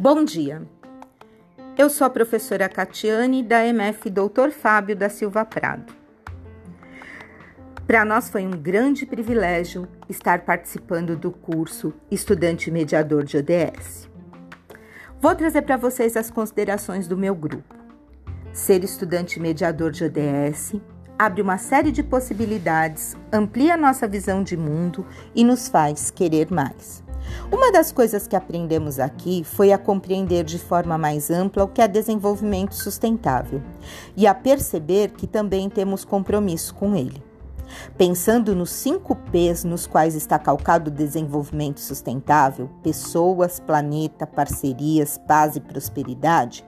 Bom dia. Eu sou a professora Catiane da MF Dr. Fábio da Silva Prado. Para nós foi um grande privilégio estar participando do curso Estudante Mediador de ODS. Vou trazer para vocês as considerações do meu grupo. Ser estudante mediador de ODS abre uma série de possibilidades, amplia nossa visão de mundo e nos faz querer mais. Uma das coisas que aprendemos aqui foi a compreender de forma mais ampla o que é desenvolvimento sustentável e a perceber que também temos compromisso com ele. Pensando nos cinco P's nos quais está calcado o desenvolvimento sustentável pessoas, planeta, parcerias, paz e prosperidade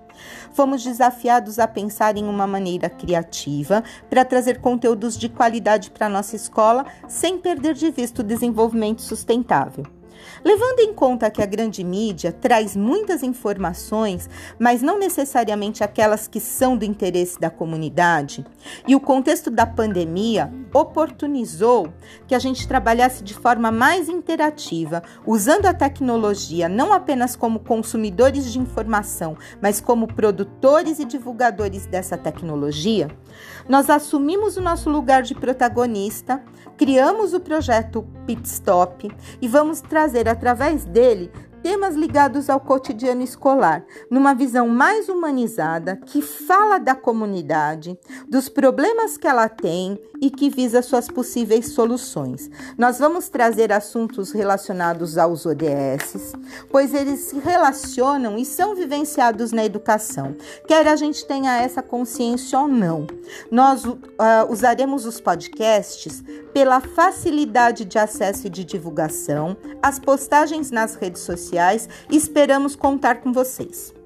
fomos desafiados a pensar em uma maneira criativa para trazer conteúdos de qualidade para nossa escola sem perder de vista o desenvolvimento sustentável. Levando em conta que a grande mídia traz muitas informações, mas não necessariamente aquelas que são do interesse da comunidade, e o contexto da pandemia oportunizou que a gente trabalhasse de forma mais interativa, usando a tecnologia não apenas como consumidores de informação, mas como produtores e divulgadores dessa tecnologia, nós assumimos o nosso lugar de protagonista, criamos o projeto Pitstop e vamos trazer através dele temas ligados ao cotidiano escolar, numa visão mais humanizada que fala da comunidade, dos problemas que ela tem e que visa suas possíveis soluções. Nós vamos trazer assuntos relacionados aos ODS, pois eles se relacionam e são vivenciados na educação, quer a gente tenha essa consciência ou não. Nós uh, usaremos os podcasts pela facilidade de acesso e de divulgação, as postagens nas redes sociais esperamos contar com vocês.